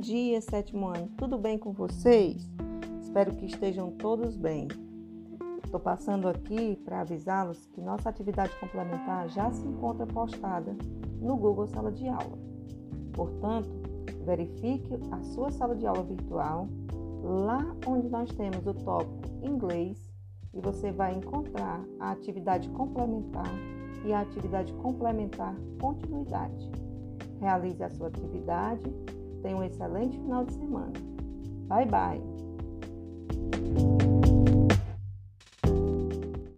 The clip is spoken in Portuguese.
dia, sétimo ano. Tudo bem com vocês? Espero que estejam todos bem. Estou passando aqui para avisá-los que nossa atividade complementar já se encontra postada no Google Sala de Aula. Portanto, verifique a sua sala de aula virtual lá onde nós temos o tópico inglês e você vai encontrar a atividade complementar e a atividade complementar continuidade. Realize a sua atividade. Tenha um excelente final de semana. Bye bye.